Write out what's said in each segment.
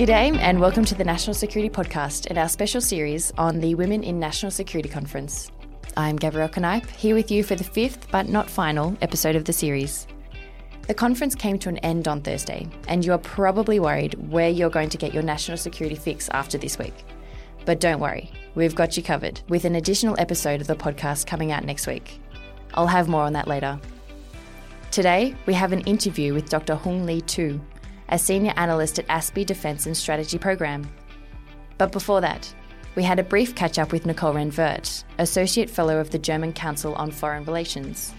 G'day, and welcome to the National Security Podcast and our special series on the Women in National Security Conference. I'm Gabrielle Kneipp, here with you for the fifth, but not final, episode of the series. The conference came to an end on Thursday, and you are probably worried where you're going to get your national security fix after this week. But don't worry, we've got you covered with an additional episode of the podcast coming out next week. I'll have more on that later. Today, we have an interview with Dr. Huong Le Thu, a senior analyst at ASPI Defence and Strategy Program. But before that, we had a brief catch up with Nicole Renvert, Associate Fellow of the German Council on Foreign Relations.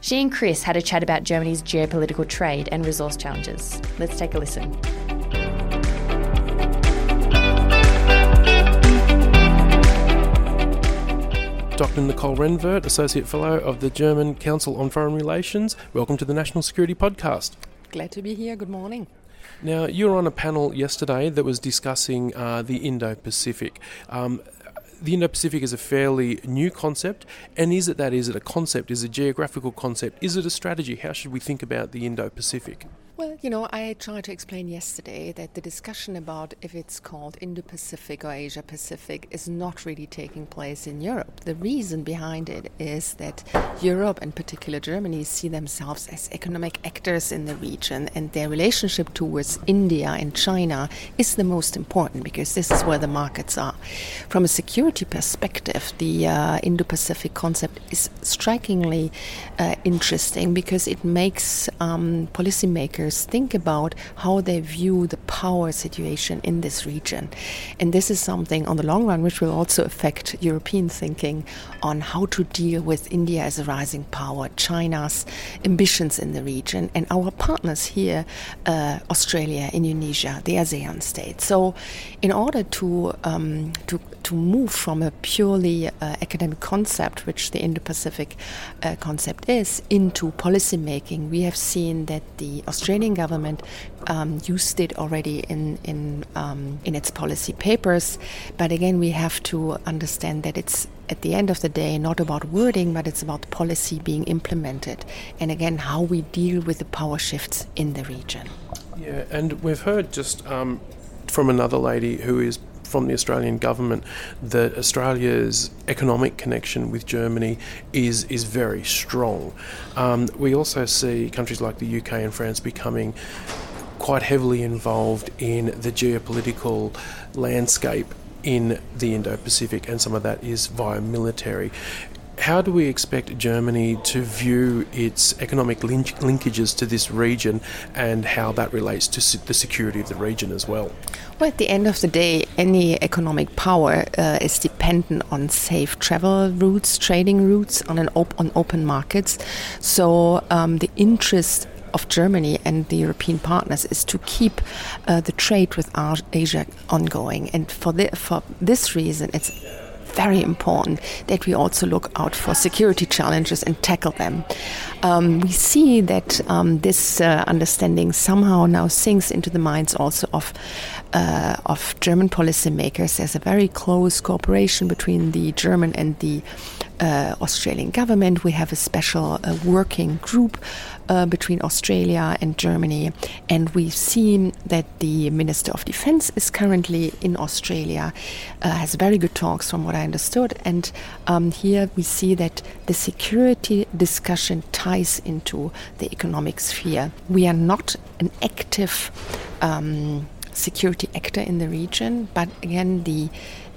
She and Chris had a chat about Germany's geopolitical trade and resource challenges. Let's take a listen. Dr. Nicole Renvert, Associate Fellow of the German Council on Foreign Relations. Welcome to the National Security Podcast. Glad to be here. Good morning. Now, you were on a panel yesterday that was discussing uh, the Indo Pacific. Um, the Indo Pacific is a fairly new concept, and is it that? Is it a concept? Is it a geographical concept? Is it a strategy? How should we think about the Indo Pacific? Well, you know, I tried to explain yesterday that the discussion about if it's called Indo Pacific or Asia Pacific is not really taking place in Europe. The reason behind it is that Europe, and particular Germany, see themselves as economic actors in the region, and their relationship towards India and China is the most important because this is where the markets are. From a security perspective, the uh, Indo Pacific concept is strikingly uh, interesting because it makes um, policymakers think about how they view the power situation in this region. And this is something on the long run which will also affect European thinking on how to deal with India as a rising power, China's ambitions in the region, and our partners here, uh, Australia, Indonesia, the ASEAN states. So, in order to, um, to, to move from a purely uh, academic concept, which the Indo Pacific uh, concept is, into policy making, we have seen that the Australian government um, used it already in in um, in its policy papers. But again, we have to understand that it's at the end of the day not about wording, but it's about policy being implemented, and again how we deal with the power shifts in the region. Yeah, and we've heard just um, from another lady who is from the Australian government that Australia's economic connection with Germany is is very strong. Um, we also see countries like the UK and France becoming quite heavily involved in the geopolitical landscape in the Indo Pacific, and some of that is via military. How do we expect Germany to view its economic link- linkages to this region and how that relates to se- the security of the region as well? Well, at the end of the day, any economic power uh, is dependent on safe travel routes, trading routes, on an op- on open markets. So um, the interest of Germany and the European partners is to keep uh, the trade with Asia ongoing, and for the, for this reason, it's very important that we also look out for security challenges and tackle them. Um, we see that um, this uh, understanding somehow now sinks into the minds also of uh, of German policymakers. There's a very close cooperation between the German and the uh, Australian government. We have a special uh, working group uh, between Australia and Germany, and we've seen that the Minister of Defense is currently in Australia, uh, has very good talks from what I understood, and um, here we see that the security discussion ties into the economic sphere. We are not an active um, security actor in the region, but again, the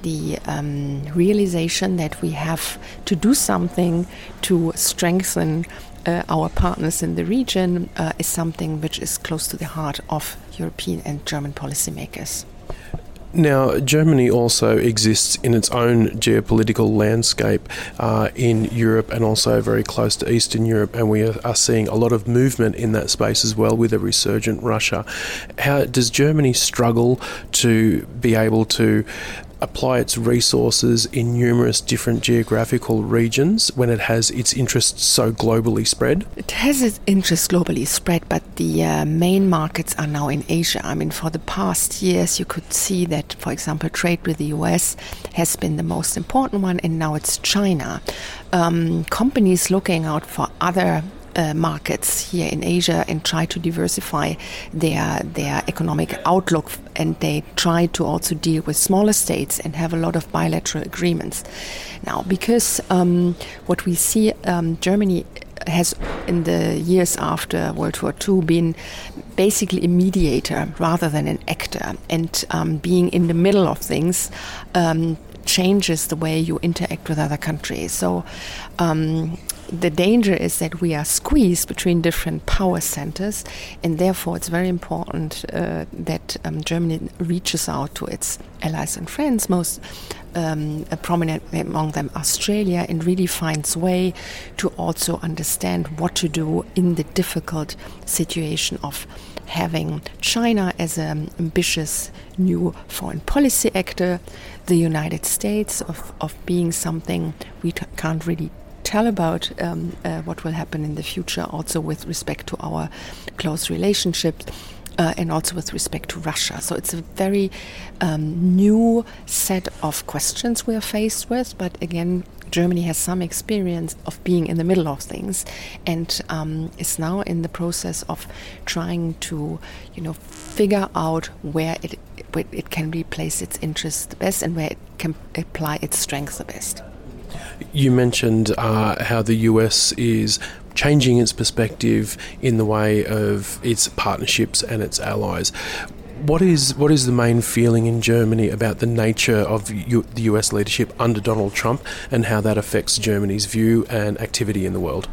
the um, realization that we have to do something to strengthen uh, our partners in the region uh, is something which is close to the heart of European and German policymakers. Now, Germany also exists in its own geopolitical landscape uh, in Europe and also very close to Eastern Europe, and we are, are, seeing a lot of movement in that space as well with a resurgent Russia. How does Germany struggle to be able to apply its resources in numerous different geographical regions when it has its interests so globally spread? It has its interests globally spread, but the uh, main markets are now in Asia. I mean, for the past years, you could see that, for example, trade with the US has been the most important one, and now it's China. Um, companies looking out for other uh, markets here in Asia and try to diversify their their economic outlook and they try to also deal with smaller states and have a lot of bilateral agreements. Now, because um, what we see, um, Germany has in the years after World War II been basically a mediator rather than an actor, and um, being in the middle of things um, changes the way you interact with other countries. So um, the danger is that we are squeezed between different power centers, and therefore it's very important uh, that um, Germany reaches out to its allies and friends, most um, prominent among them Australia, and really finds way to also understand what to do in the difficult situation of having China as an ambitious new foreign policy actor, the United States of, of being something we can't really tell about um, uh, what will happen in the future, also with respect to our close relationships. Uh, and also with respect to Russia. So it's a very um, new set of questions we are faced with. But again, Germany has some experience of being in the middle of things, and um, is now in the process of trying to, you know, figure out where it where it can replace its interests the best and where it can apply its strengths the best. You mentioned uh, how the US is changing its perspective in the way of its partnerships and its allies. What is what is the main feeling in Germany about the nature of U- the US leadership under Donald Trump and how that affects Germany's view and activity in the world?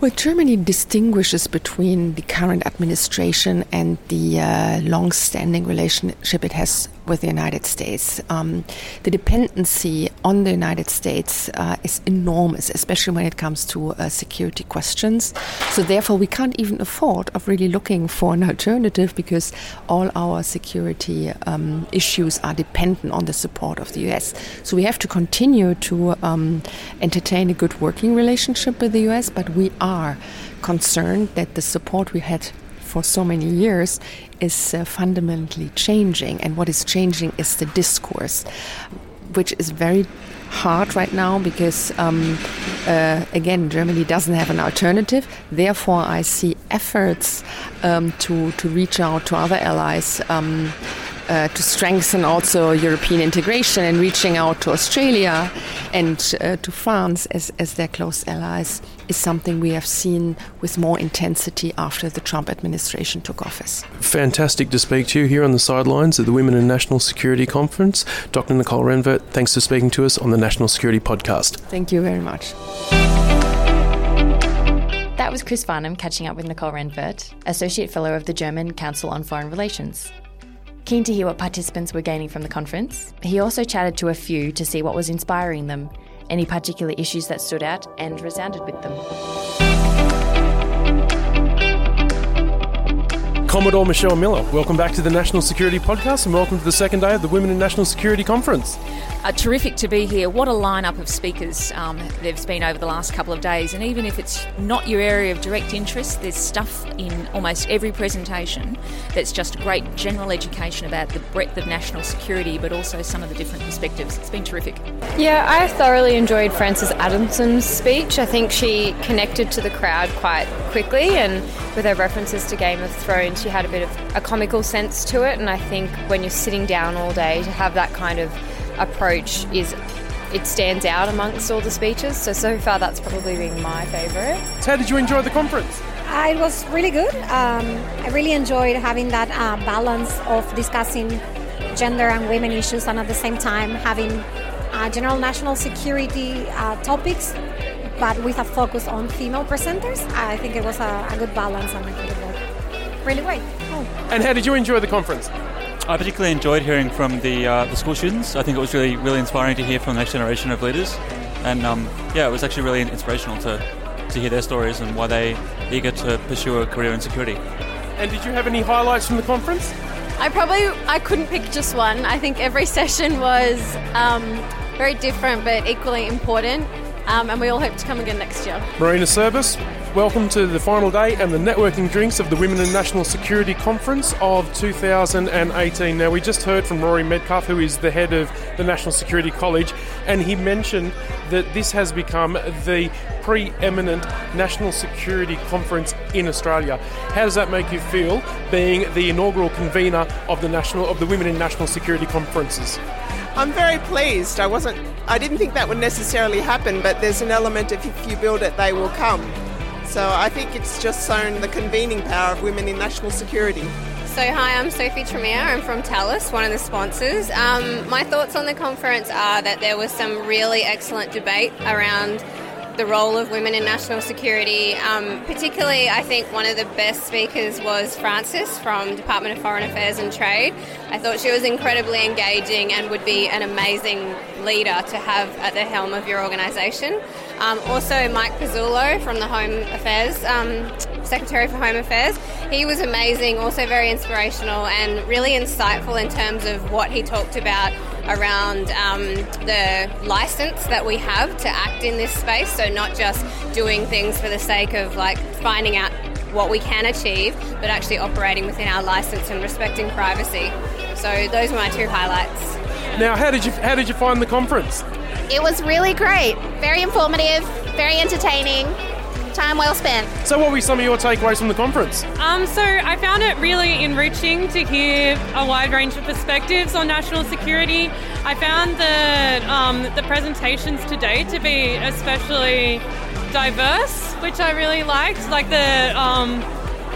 Well, Germany distinguishes between the current administration and the uh, long standing relationship it has with the United States. Um, the dependency on the United States uh, is enormous, especially when it comes to uh, security questions. So, therefore, we can't even afford of really looking for an alternative because all our security um, issues are dependent on the support of the US. So, we have to continue to um, entertain a good working relationship with the US, but we are concerned that the support we had for so many years is uh, fundamentally changing. And what is changing is the discourse, which is very hard right now because, um, uh, again, Germany doesn't have an alternative. Therefore, I see efforts um, to, to reach out to other allies. Um, uh, to strengthen also European integration and reaching out to Australia and uh, to France as, as their close allies is something we have seen with more intensity after the Trump administration took office. Fantastic to speak to you here on the sidelines of the Women in National Security Conference. Dr. Nicole Renvert, thanks for speaking to us on the National Security Podcast. Thank you very much. That was Chris Farnham catching up with Nicole Renvert, Associate Fellow of the German Council on Foreign Relations. Keen to hear what participants were gaining from the conference, he also chatted to a few to see what was inspiring them, any particular issues that stood out, and resounded with them. Commodore Michelle Miller, welcome back to the National Security Podcast and welcome to the second day of the Women in National Security Conference. Uh, terrific to be here. What a lineup of speakers um, there's been over the last couple of days. And even if it's not your area of direct interest, there's stuff in almost every presentation that's just great general education about the breadth of national security, but also some of the different perspectives. It's been terrific. Yeah, I thoroughly enjoyed Frances Adamson's speech. I think she connected to the crowd quite quickly, and with her references to Game of Thrones, she had a bit of a comical sense to it. And I think when you're sitting down all day to have that kind of approach is it stands out amongst all the speeches. So so far, that's probably been my favourite. How did you enjoy the conference? Uh, it was really good. Um, I really enjoyed having that uh, balance of discussing gender and women issues, and at the same time having uh, general national security uh, topics, but with a focus on female presenters. I think it was a, a good balance, and I think it worked really great. Oh. And how did you enjoy the conference? I particularly enjoyed hearing from the uh, the school students. I think it was really really inspiring to hear from the next generation of leaders, and um, yeah, it was actually really inspirational to to hear their stories and why they eager to pursue a career in security. And did you have any highlights from the conference? I probably I couldn't pick just one. I think every session was um, very different but equally important, um, and we all hope to come again next year. Marina Service, welcome to the final day and the networking drinks of the Women in National Security Conference of 2018. Now, we just heard from Rory Medcalf, who is the head of the National Security College, and he mentioned that this has become the preeminent national security conference in Australia. How does that make you feel, being the inaugural convener of the national of the Women in National Security Conferences? I'm very pleased. I wasn't. I didn't think that would necessarily happen, but there's an element of if you build it, they will come. So I think it's just shown the convening power of women in national security. So, hi, I'm Sophie Tremere. I'm from Thales, one of the sponsors. Um, my thoughts on the conference are that there was some really excellent debate around the role of women in national security. Um, particularly, I think one of the best speakers was Frances from Department of Foreign Affairs and Trade. I thought she was incredibly engaging and would be an amazing leader to have at the helm of your organisation. Um, also, Mike Pezzullo from the Home Affairs, um, Secretary for Home Affairs, he was amazing, also very inspirational and really insightful in terms of what he talked about around um, the license that we have to act in this space. So, not just doing things for the sake of like finding out what we can achieve, but actually operating within our license and respecting privacy. So, those were my two highlights. Now, how did you how did you find the conference? It was really great, very informative, very entertaining. Time well spent. So, what were some of your takeaways from the conference? Um, so, I found it really enriching to hear a wide range of perspectives on national security. I found the um, the presentations today to be especially diverse, which I really liked. Like the um,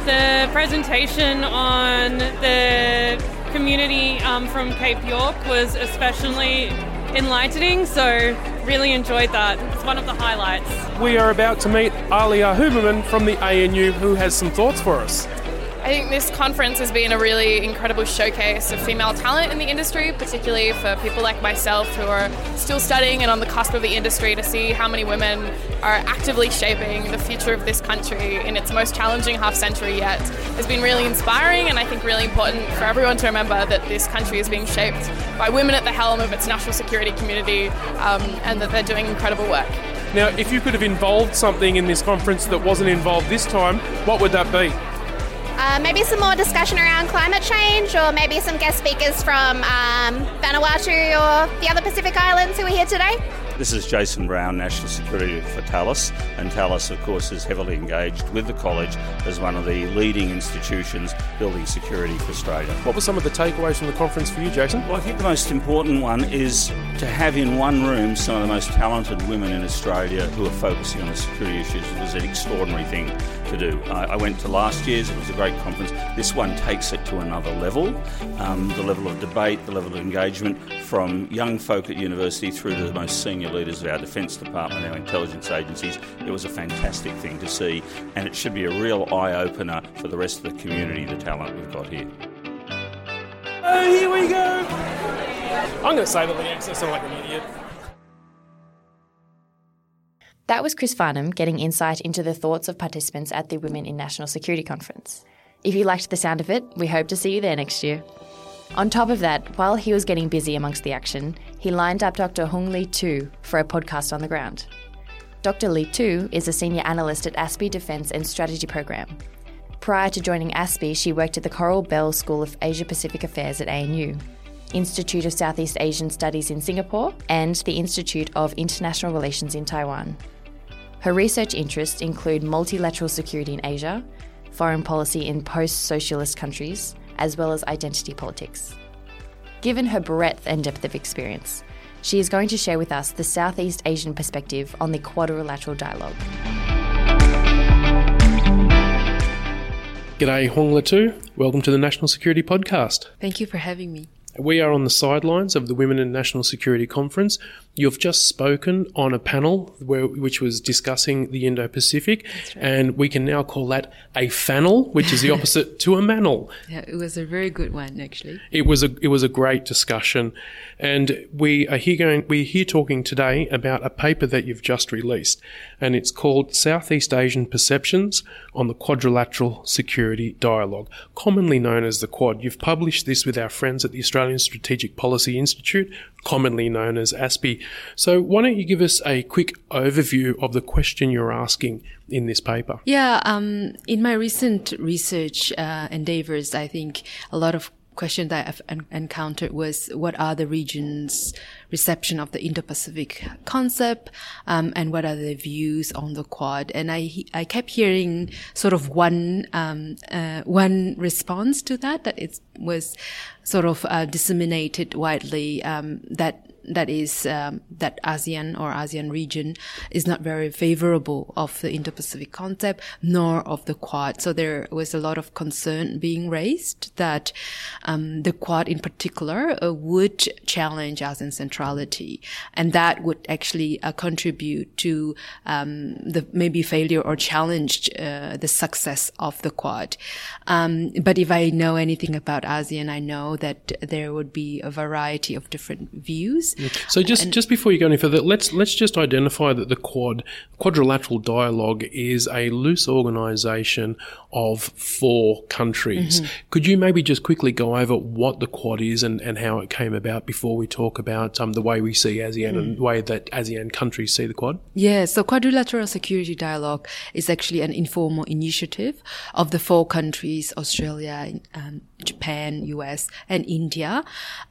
the presentation on the community um, from Cape York was especially enlightening. So really enjoyed that. It's one of the highlights. We are about to meet Alia Huberman from the ANU, who has some thoughts for us. I think this conference has been a really incredible showcase of female talent in the industry, particularly for people like myself who are still studying and on the cusp of the industry to see how many women are actively shaping the future of this country in its most challenging half century yet has been really inspiring and I think really important for everyone to remember that this country is being shaped by women at the helm of its national security community um, and that they're doing incredible work. Now, if you could have involved something in this conference that wasn't involved this time, what would that be? Uh, maybe some more discussion around climate change, or maybe some guest speakers from um, Vanuatu or the other Pacific Islands who are here today. This is Jason Brown, National Security for Thales, and Thales, of course, is heavily engaged with the college as one of the leading institutions building security for Australia. What were some of the takeaways from the conference for you, Jason? Well, I think the most important one is to have in one room some of the most talented women in Australia who are focusing on the security issues. It was an extraordinary thing to do. I, I went to last year's, it was a great conference. This one takes it to another level um, the level of debate, the level of engagement from young folk at university through to the most senior leaders of our Defence Department, our intelligence agencies. It was a fantastic thing to see, and it should be a real eye opener for the rest of the community, the talent we've got here. Oh, here we go! I'm going to say that the I sound like an idiot. That was Chris Farnham getting insight into the thoughts of participants at the Women in National Security Conference. If you liked the sound of it, we hope to see you there next year. On top of that, while he was getting busy amongst the action, he lined up Dr. Huong Le Thu for a podcast on the ground. Dr. Le Thu is a senior analyst at ASPI Defence and Strategy Program. Prior to joining ASPI, she worked at the Coral Bell School of Asia Pacific Affairs at ANU, Institute of Southeast Asian Studies in Singapore, and the Institute of International Relations in Taiwan. Her research interests include multilateral security in Asia, foreign policy in post socialist countries, as well as identity politics. Given her breadth and depth of experience, she is going to share with us the Southeast Asian perspective on the quadrilateral dialogue. G'day, Huong Le Thu. Welcome to the National Security Podcast. Thank you for having me. We are on the sidelines of the Women in National Security Conference, You've just spoken on a panel where, which was discussing the Indo Pacific, right. and we can now call that a fanel, which is the opposite to a manel. Yeah, it was a very good one, actually. It was a it was a great discussion, and we are here going. We're here talking today about a paper that you've just released, and it's called Southeast Asian Perceptions on the Quadrilateral Security Dialogue, commonly known as the Quad. You've published this with our friends at the Australian Strategic Policy Institute, commonly known as ASPI. So, why don't you give us a quick overview of the question you're asking in this paper? Yeah, um, in my recent research uh, endeavors, I think a lot of question that I've en- encountered was what are the region's reception of the Indo-Pacific concept, um, and what are their views on the Quad? And I I kept hearing sort of one um, uh, one response to that that it was sort of uh, disseminated widely um, that that is um, that ASEAN or ASEAN region is not very favorable of the Indo-Pacific concept nor of the Quad. So there was a lot of concern being raised that um, the Quad in particular uh, would challenge ASEAN centrality, and that would actually uh, contribute to um, the maybe failure or challenge uh, the success of the Quad. Um, but if I know anything about ASEAN, I know that there would be a variety of different views so just and just before you go any further, let's let's just identify that the Quad Quadrilateral Dialogue is a loose organisation of four countries. Mm-hmm. Could you maybe just quickly go over what the Quad is and, and how it came about before we talk about um, the way we see ASEAN mm. and the way that ASEAN countries see the Quad? Yeah, so Quadrilateral Security Dialogue is actually an informal initiative of the four countries, Australia, um, Japan, US, and India,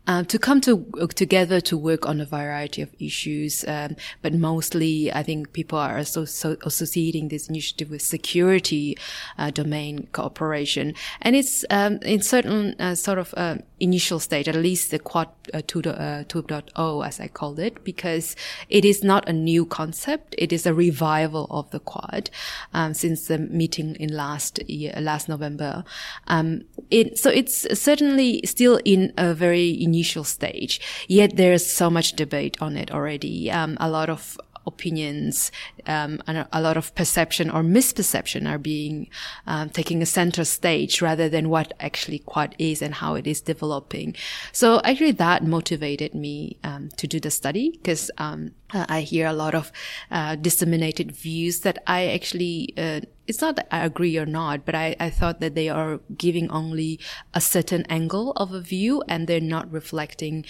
uh, to come to, uh, together to work on a variety of issues. Um, but mostly, I think people are also so associating this initiative with security uh, domain cooperation. And it's um, in certain uh, sort of uh, initial stage, at least the Quad uh, 2.0, as I called it, because it is not a new concept. It is a revival of the Quad um, since the meeting in last year, last November. Um, it, so it's certainly still in a very initial stage, yet there's so much debate on it already. Um, a lot of opinions um, and a lot of perception or misperception are being um, taking a center stage rather than what actually Quad is and how it is developing. So actually, that motivated me um, to do the study because um, I hear a lot of uh, disseminated views that I actually uh, it's not that I agree or not, but I, I thought that they are giving only a certain angle of a view and they're not reflecting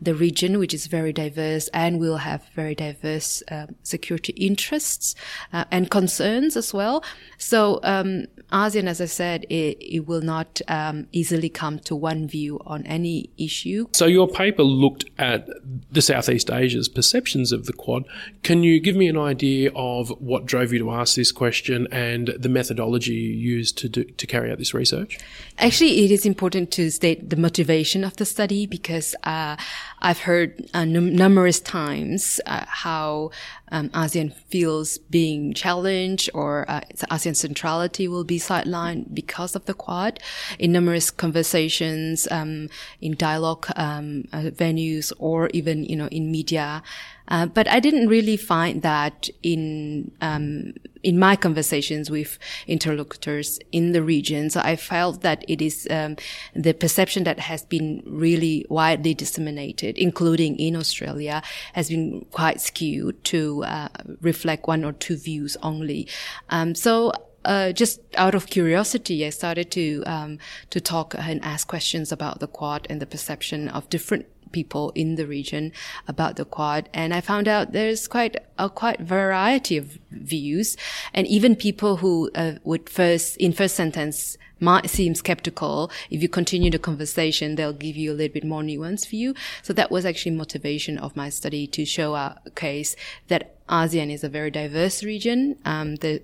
the region, which is very diverse and will have very diverse uh, security interests uh, and concerns as well. So um, ASEAN, as I said, it, it will not um, easily come to one view on any issue. So your paper looked at the Southeast Asia's perceptions of the Quad. Can you give me an idea of what drove you to ask this question and the methodology you used to do, to carry out this research? Actually, it is important to state the motivation of the study because uh, I've heard uh, num- numerous times uh, how um, ASEAN feels being challenged or uh, ASEAN centrality will be sidelined because of the Quad. In numerous conversations, um, in dialogue um, uh, venues, or even you know in media. Uh, but I didn't really find that in um, in my conversations with interlocutors in the region. So I felt that it is um, the perception that has been really widely disseminated, including in Australia, has been quite skewed to uh, reflect one or two views only. Um, so uh, just out of curiosity, I started to um, to talk and ask questions about the Quad and the perception of different people in the region about the Quad, and I found out there's quite a quite variety of views, and even people who uh, would first in first sentence might seem skeptical. If you continue the conversation, they'll give you a little bit more nuanced view. So that was actually motivation of my study to show a case that ASEAN is a very diverse region. Um, the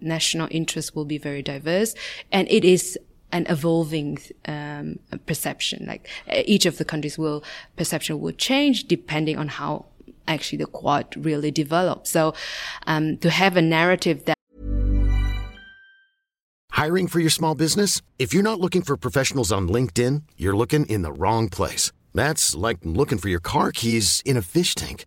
national interest will be very diverse, and it is an evolving um, perception. Like each of the countries will perception will change depending on how actually the Quad really develops. So um, to have a narrative that Hiring for your small business? If you're not looking for professionals on LinkedIn, you're looking in the wrong place. That's like looking for your car keys in a fish tank.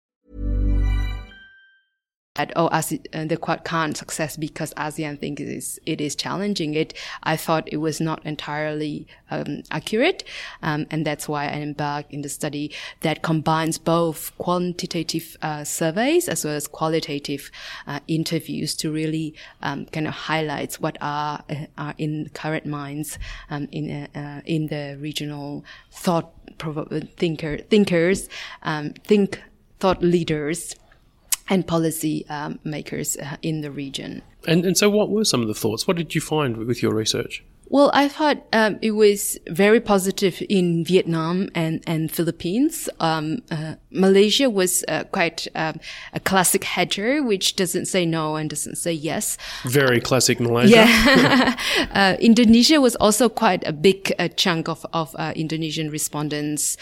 At, oh, uh, the Quad can't success because ASEAN thinks it is, it is challenging it. I thought it was not entirely um, accurate, um, and that's why I embarked in the study that combines both quantitative uh, surveys as well as qualitative uh, interviews to really um, kind of highlight what are, uh, are in current minds um, in uh, uh, in the regional thought thinker thinkers um, think thought leaders and policy um, makers uh, in the region. And, and so, what were some of the thoughts? What did you find with your research? Well, I thought um, it was very positive in Vietnam and, and Philippines. Um, uh, Malaysia was uh, quite um, a classic hedger, which doesn't say no and doesn't say yes. Very classic Malaysia. Yeah. uh, Indonesia was also quite a big uh, chunk of, of uh, Indonesian respondents.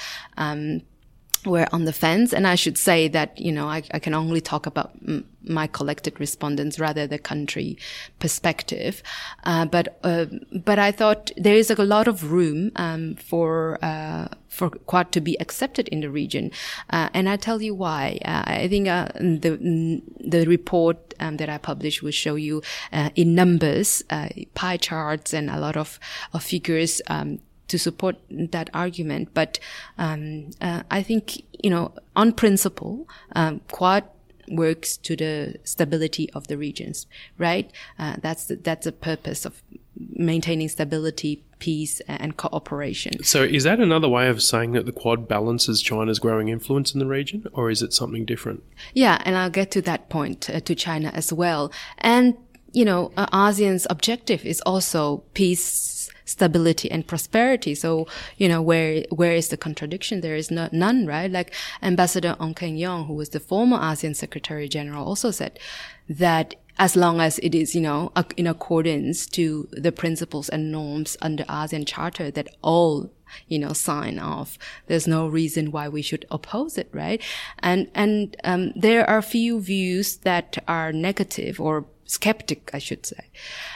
Were on the fence. And I should say that, you know, I, I can only talk about my collected respondents rather the country perspective. Uh, but, uh, but I thought there is a lot of room, um, for, uh, for Quad to be accepted in the region. Uh, and I tell you why. Uh, I think, uh, the, the report, um, that I published will show you, in numbers, pie charts and a lot of, of figures, um, to support that argument. But um, uh, I think you know, on principle, um, Quad works to the stability of the regions, right? Uh, that's the, that's the purpose of maintaining stability, peace, and cooperation. So, is that another way of saying that the Quad balances China's growing influence in the region, or is it something different? Yeah, and I'll get to that point uh, to China as well. And you know, uh, ASEAN's objective is also peace stability and prosperity. So, you know, where, where is the contradiction? There is no, none, right? Like Ambassador Ong Keng Yong, who was the former ASEAN Secretary General, also said that as long as it is, you know, in accordance to the principles and norms under ASEAN Charter that all you know, sign off. There's no reason why we should oppose it, right? And and um, there are few views that are negative or skeptic, I should say,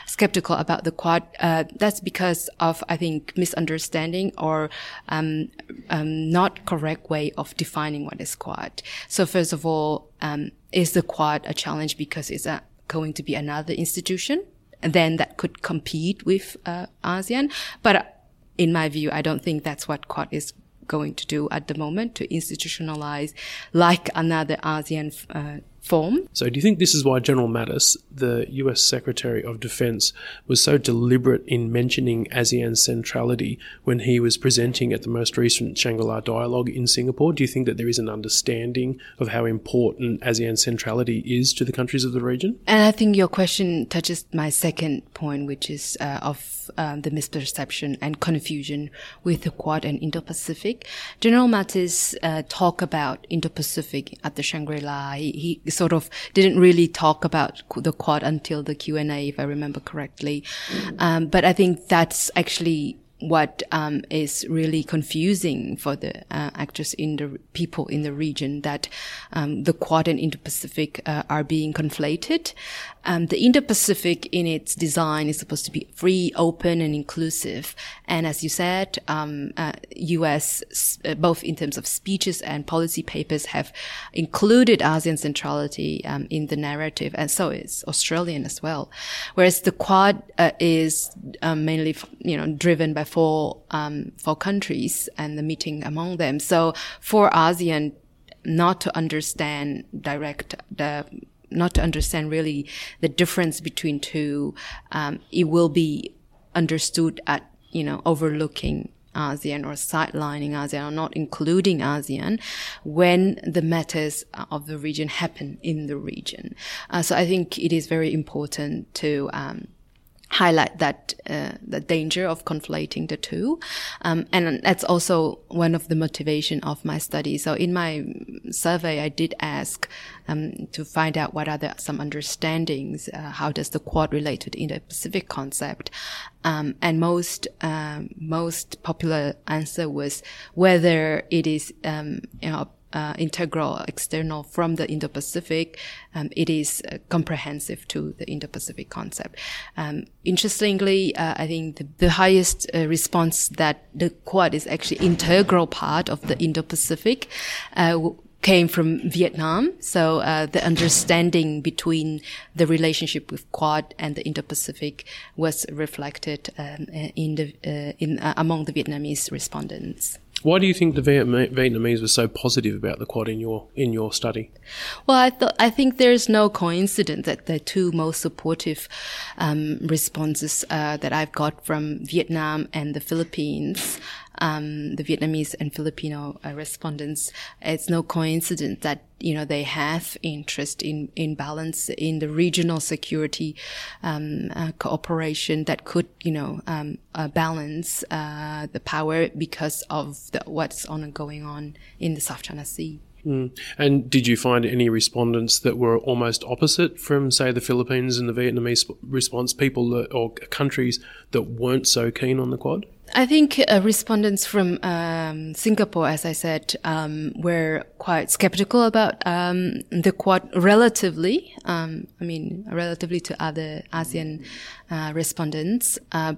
skeptical about the quad. Uh, that's because of, I think, misunderstanding or um, um, not correct way of defining what is quad. So first of all, um, is the quad a challenge because it's a, going to be another institution? Then that could compete with uh, ASEAN. But in my view, I don't think that's what Quad is going to do at the moment to institutionalize like another ASEAN uh, form. So, do you think this is why General Mattis, the US Secretary of Defense, was so deliberate in mentioning ASEAN's centrality when he was presenting at the most recent Shangri La dialogue in Singapore? Do you think that there is an understanding of how important ASEAN centrality is to the countries of the region? And I think your question touches my second point, which is uh, of um, the misperception and confusion with the Quad and Indo-Pacific. General Mattis uh, talked about Indo-Pacific at the Shangri-La. He, he sort of didn't really talk about the quad until the Q and A, if I remember correctly. Um, but I think that's actually what um, is really confusing for the uh, actors in the people in the region that um, the Quad and Indo-Pacific uh, are being conflated. Um, the Indo-Pacific in its design is supposed to be free, open, and inclusive. And as you said, um, uh, U.S. Uh, both in terms of speeches and policy papers have included ASEAN centrality um, in the narrative, and so is Australian as well. Whereas the Quad uh, is um, mainly, you know, driven by four um, four countries and the meeting among them. So for ASEAN not to understand direct the not to understand really the difference between two, um, it will be understood at, you know, overlooking ASEAN or sidelining ASEAN or not including ASEAN when the matters of the region happen in the region. Uh, so I think it is very important to, um, highlight that uh, the danger of conflating the two. Um, and that's also one of the motivation of my study. So in my survey i did ask um, to find out what are the, some understandings uh, how does the quad relate to the indo-pacific concept? Um, and most um, most popular answer was whether it is um, you know uh, integral external from the Indo-Pacific, um, it is uh, comprehensive to the Indo-Pacific concept. Um, interestingly, uh, I think the, the highest uh, response that the Quad is actually integral part of the Indo-Pacific uh, came from Vietnam. So uh, the understanding between the relationship with Quad and the Indo-Pacific was reflected um, in the uh, in uh, among the Vietnamese respondents. Why do you think the Vietnamese were so positive about the Quad in your in your study? Well, I thought I think there's no coincidence that the two most supportive um, responses uh, that I've got from Vietnam and the Philippines um, the Vietnamese and Filipino uh, respondents, it's no coincidence that you know they have interest in in balance in the regional security um, uh, cooperation that could you know um, uh, balance uh, the power because of the, what's on going on in the South China Sea. Mm. And did you find any respondents that were almost opposite from, say, the Philippines and the Vietnamese response? People or countries that weren't so keen on the Quad? I think uh, respondents from um, Singapore, as I said, um, were quite skeptical about um, the Quad relatively. Um, I mean, relatively to other ASEAN uh, respondents. Uh,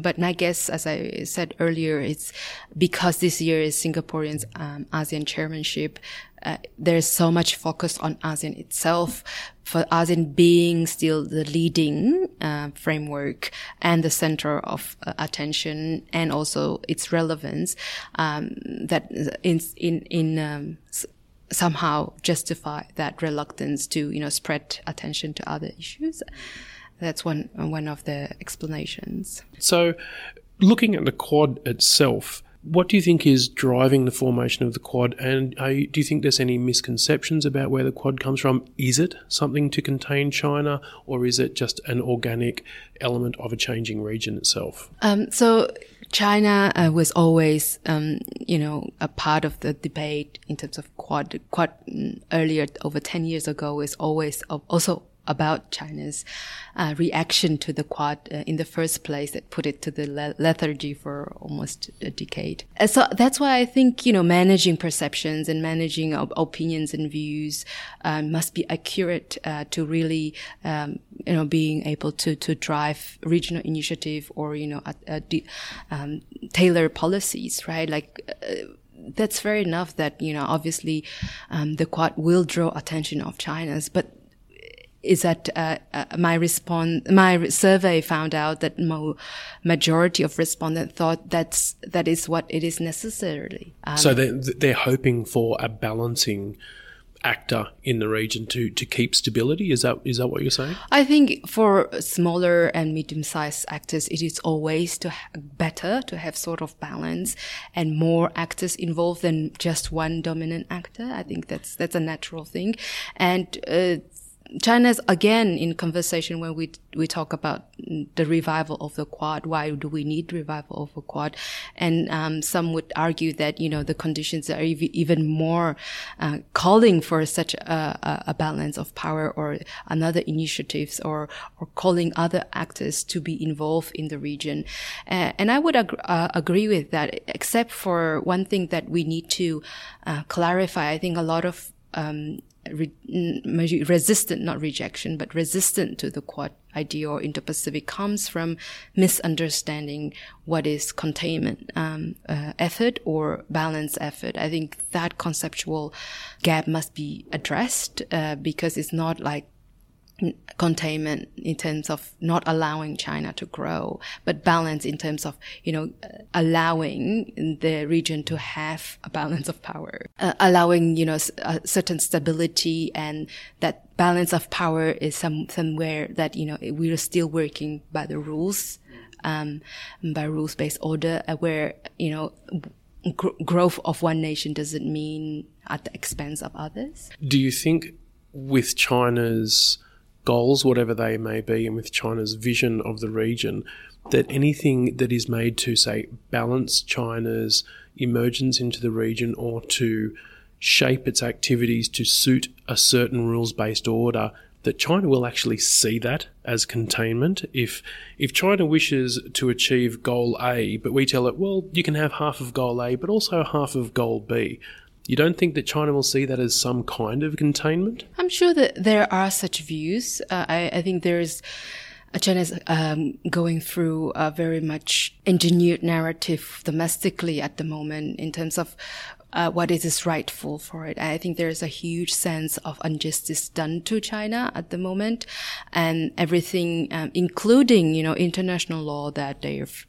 but I guess, as I said earlier, it's because this year is Singaporeans um, ASEAN chairmanship. Uh, there's so much focus on ASEAN itself, for ASEAN being still the leading uh, framework and the center of uh, attention, and also its relevance um, that in in in um, somehow justify that reluctance to you know spread attention to other issues. That's one one of the explanations. So, looking at the Quad itself, what do you think is driving the formation of the Quad? And you, do you think there's any misconceptions about where the Quad comes from? Is it something to contain China, or is it just an organic element of a changing region itself? Um, so. China uh, was always, um, you know, a part of the debate in terms of Quad. Quad mm, earlier, over 10 years ago, was always also about China's uh, reaction to the Quad uh, in the first place that put it to the le- lethargy for almost a decade. Uh, so that's why I think, you know, managing perceptions and managing op- opinions and views uh, must be accurate uh, to really, um, you know, being able to, to drive regional initiative or, you know, um, tailor policies, right? Like, uh, that's fair enough that you know obviously um, the quad will draw attention of China's, but is that uh, uh, my response, my survey found out that mo- majority of respondents thought that's that is what it is necessarily. Um, so they they're hoping for a balancing actor in the region to to keep stability. Is that is that what you're saying? I think for smaller and medium sized actors, it is always to ha- better to have sort of balance and more actors involved than just one dominant actor. I think that's that's a natural thing, and. Uh, China's again in conversation when we we talk about the revival of the Quad. Why do we need revival of the Quad? And um, some would argue that you know the conditions are ev- even more uh, calling for such a, a, balance of power or another initiatives or or calling other actors to be involved in the region. Uh, and I would ag- uh, agree with that, except for one thing that we need to uh, clarify. I think a lot of um, re- resistant, not rejection, but resistant to the Quad idea or Indo-Pacific comes from misunderstanding what is containment um, uh, effort or balance effort. I think that conceptual gap must be addressed uh, because it's not like containment in terms of not allowing China to grow, but balance in terms of, you know, allowing the region to have a balance of power, uh, allowing, you know, a certain stability and that balance of power is some, somewhere that, you know, we're still working by the rules, um, by rules based order uh, where, you know, gr- growth of one nation doesn't mean at the expense of others. Do you think with China's goals, whatever they may be, and with China's vision of the region, that anything that is made to, say, balance China's emergence into the region or to shape its activities to suit a certain rules based order that China will actually see that as containment. If if China wishes to achieve goal A, but we tell it, well, you can have half of goal A, but also half of goal B. You don't think that China will see that as some kind of containment? I'm sure that there are such views. Uh, I, I think there's China is um, going through a very much engineered narrative domestically at the moment in terms of uh, what is rightful for it. I think there is a huge sense of injustice done to China at the moment, and everything, um, including you know international law that they've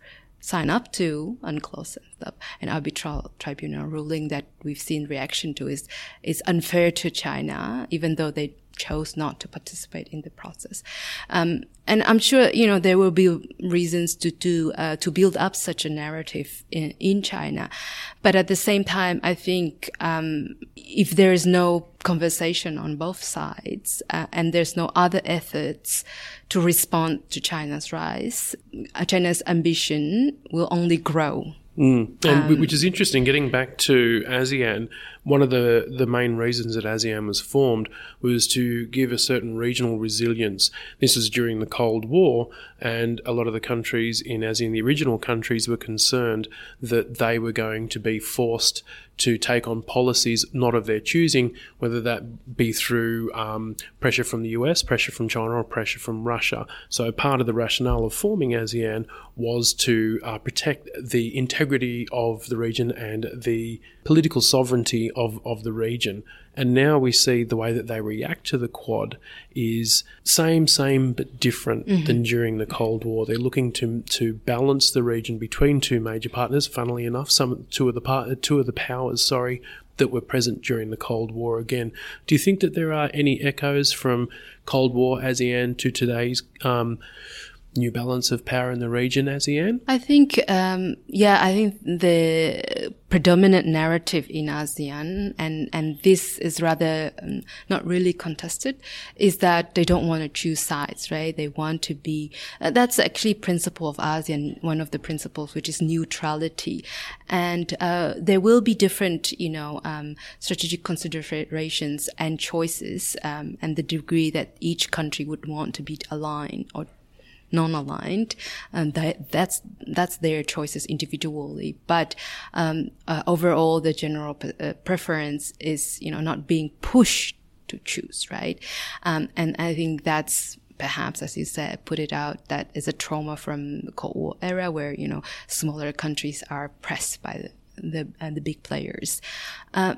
signed up to, UNCLOS stuff, and arbitral tribunal ruling that we've seen reaction to is is unfair to China, even though they chose not to participate in the process. Um, and I'm sure you know there will be reasons to do uh, to build up such a narrative in, in China, but at the same time, I think um, if there is no conversation on both sides uh, and there's no other efforts to respond to China's rise, uh, China's ambition will only grow. Mm. And um, which is interesting. Getting back to ASEAN, one of the, the main reasons that ASEAN was formed was to give a certain regional resilience. This was during the Cold War, and a lot of the countries in ASEAN, the original countries, were concerned that they were going to be forced to take on policies not of their choosing, whether that be through um, pressure from the US, pressure from China, or pressure from Russia. So, part of the rationale of forming ASEAN was to uh, protect the integrity of the region and the political sovereignty of, of the region. And now we see the way that they react to the Quad is same, same, but different mm-hmm. than during the Cold War. They're looking to to balance the region between two major partners. Funnily enough, some two of the part, two of the powers, sorry, that were present during the Cold War again. Do you think that there are any echoes from Cold War ASEAN to today's um, new balance of power in the region, ASEAN? I think, um, yeah, I think the predominant narrative in ASEAN, and, and this is rather um, not really contested, is that they don't want to choose sides, right? They want to be, uh, that's actually principle of ASEAN, one of the principles, which is neutrality. And, uh, there will be different, you know, um, strategic considerations and choices, um, and the degree that each country would want to be aligned or non-aligned, and that, that's that's their choices individually. But um, uh, overall, the general p- uh, preference is you know not being pushed to choose, right? Um, and I think that's perhaps, as you said, put it out that is a trauma from the Cold War era, where you know smaller countries are pressed by the the, uh, the big players. Uh,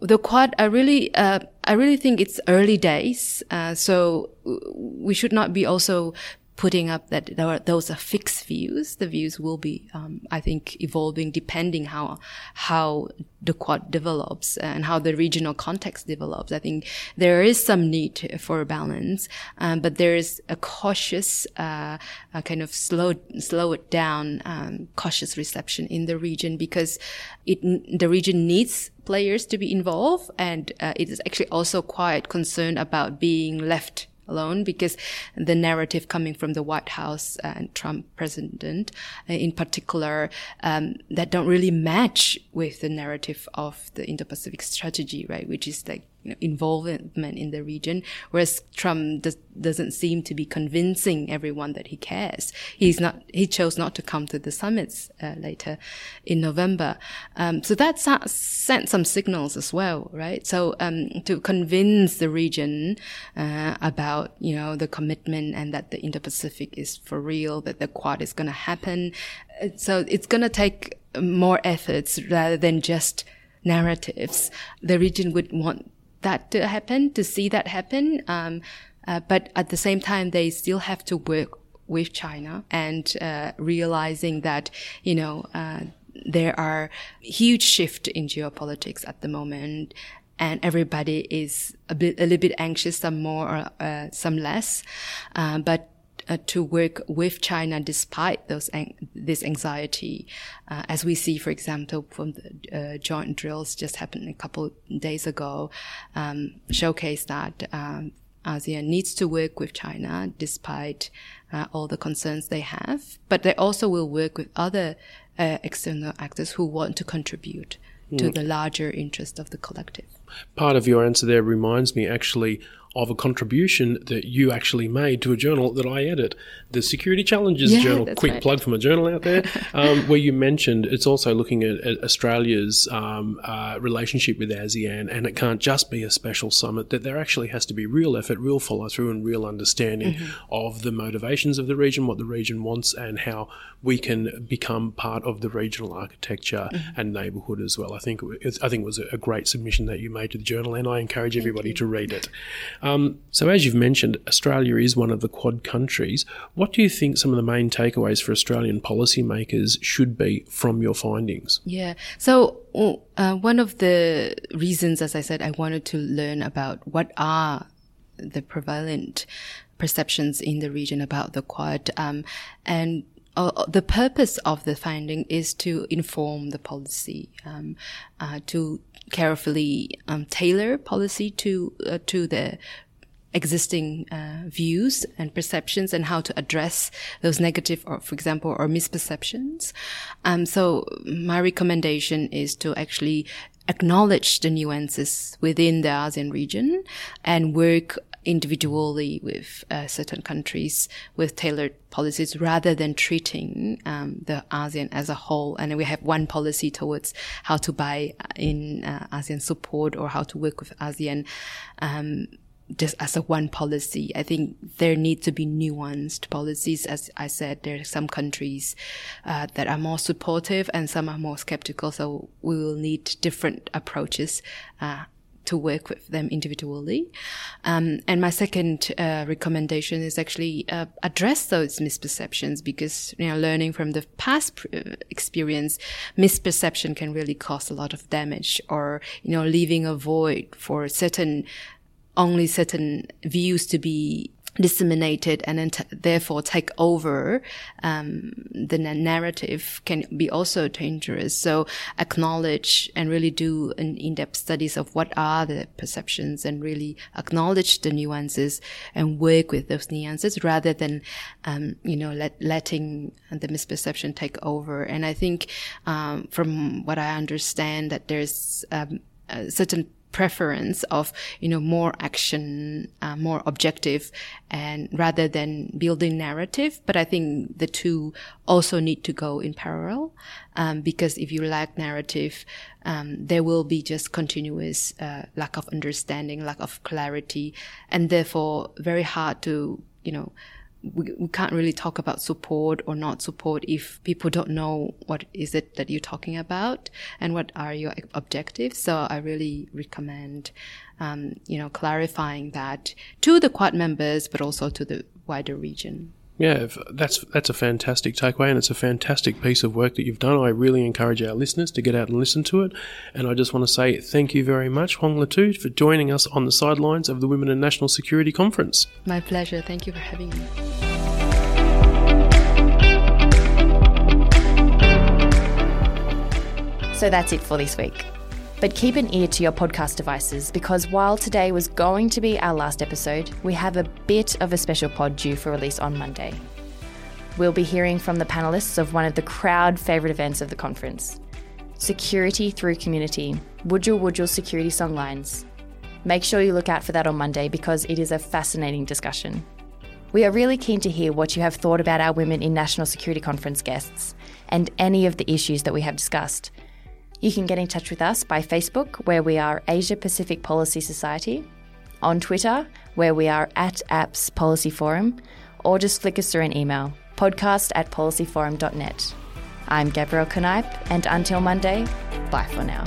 the quad, I really, uh, I really think it's early days. Uh, so we should not be also putting up that are, those are fixed views. The views will be, um, I think, evolving depending how how the quad develops and how the regional context develops. I think there is some need for a balance, um, but there is a cautious, uh, a kind of slow slow it down, um, cautious reception in the region because it the region needs players to be involved, and uh, it is actually also quite concerned about being left alone because the narrative coming from the White House and Trump president uh, in particular um, that don't really match with the narrative of the Indo-Pacific strategy, right? Which is like you know, involvement in the region, whereas Trump does, doesn't seem to be convincing everyone that he cares. He's not. He chose not to come to the summits uh, later in November. Um, so that sent some signals as well, right? So um, to convince the region uh, about you know the commitment and that the Indo-Pacific is for real, that the Quad is going to happen. Uh, so it's going to take more efforts rather than just narratives. The region would want that to happen, to see that happen. Um, uh, but at the same time, they still have to work with China and uh, realizing that, you know, uh, there are huge shift in geopolitics at the moment and everybody is a bit, a little bit anxious, some more, or, uh, some less. Uh, but uh, to work with China despite those this anxiety, uh, as we see, for example, from the uh, joint drills just happened a couple days ago, um, showcase that um, ASEAN needs to work with China despite uh, all the concerns they have, but they also will work with other uh, external actors who want to contribute to Mm. the larger interest of the collective. Part of your answer there reminds me actually of a contribution that you actually made to a journal that I edit, the Security Challenges Yeah, Journal. Quick right. plug from a journal out there, um, where you mentioned it's also looking at, at Australia's um, uh, relationship with ASEAN, and it can't just be a special summit. That there actually has to be real effort, real follow through, and real understanding Mhm. of the motivations of the region, what the region wants, and how we can become part of the regional architecture Mhm. and neighbourhood as well. I think it I think it was a great submission that you made to the journal, and I encourage everybody to read it. Um, so, as you've mentioned, Australia is one of the Quad countries. What do you think some of the main takeaways for Australian policymakers should be from your findings? Yeah. So uh, one of the reasons, as I said, I wanted to learn about what are the prevalent perceptions in the region about the Quad, um, and uh, the purpose of the finding is to inform the policy, um, uh, to carefully um, tailor policy to uh, to the existing uh, views and perceptions and how to address those negative or for example or misperceptions. Um, so my recommendation is to actually acknowledge the nuances within the ASEAN region and work individually with uh, certain countries with tailored policies rather than treating um, the ASEAN as a whole. And we have one policy towards how to buy in uh, ASEAN support or how to work with ASEAN. Um, just as a one policy. I think there need to be nuanced policies. As I said, there are some countries uh, that are more supportive and some are more skeptical. So we will need different approaches. Uh, to work with them individually. Um, and my second uh, recommendation is actually uh, address those misperceptions because, you know, learning from the past uh, experience, misperception can really cause a lot of damage or, you know, leaving a void for certain only certain views to be disseminated and therefore take over um, the na- narrative can be also dangerous. So acknowledge and really do an in-depth studies of what are the perceptions and really acknowledge the nuances and work with those nuances rather than um, you know let, letting the misperception take over. And I think um, from what I understand that there's um, certain preference of you know more action uh, more objective and rather than building narrative. But i think the two also need to go in parallel um, because if you lack narrative um, there will be just continuous uh, lack of understanding lack of clarity and therefore very hard to you know we, we can't really talk about support or not support if people don't know what is it that you're talking about and what are your objectives. So I really recommend, um, you know, clarifying that to the Quad members, but also to the wider region. Yeah, that's that's a fantastic takeaway, and it's a fantastic piece of work that you've done. I really encourage our listeners to get out and listen to it. And I just want to say thank you very much, Huong Le Thu, for joining us on the sidelines of the Women in National Security Conference. My pleasure. Thank you for having me. So that's it for this week. But keep an ear to your podcast devices because while today was going to be our last episode, we have a bit of a special pod due for release on Monday. We'll be hearing from the panelists of one of the crowd favourite events of the conference Security Through Community, Wujal Wujal Security Songlines. Make sure you look out for that on Monday because it is a fascinating discussion. We are really keen to hear what you have thought about our Women in National Security Conference guests and any of the issues that we have discussed. You can get in touch with us by Facebook, where we are Asia Pacific Policy Society, on Twitter, where we are at Apps Policy Forum, or just flick us through an email podcast at policyforum.net. I'm Gabrielle Kneipp, and until Monday, bye for now.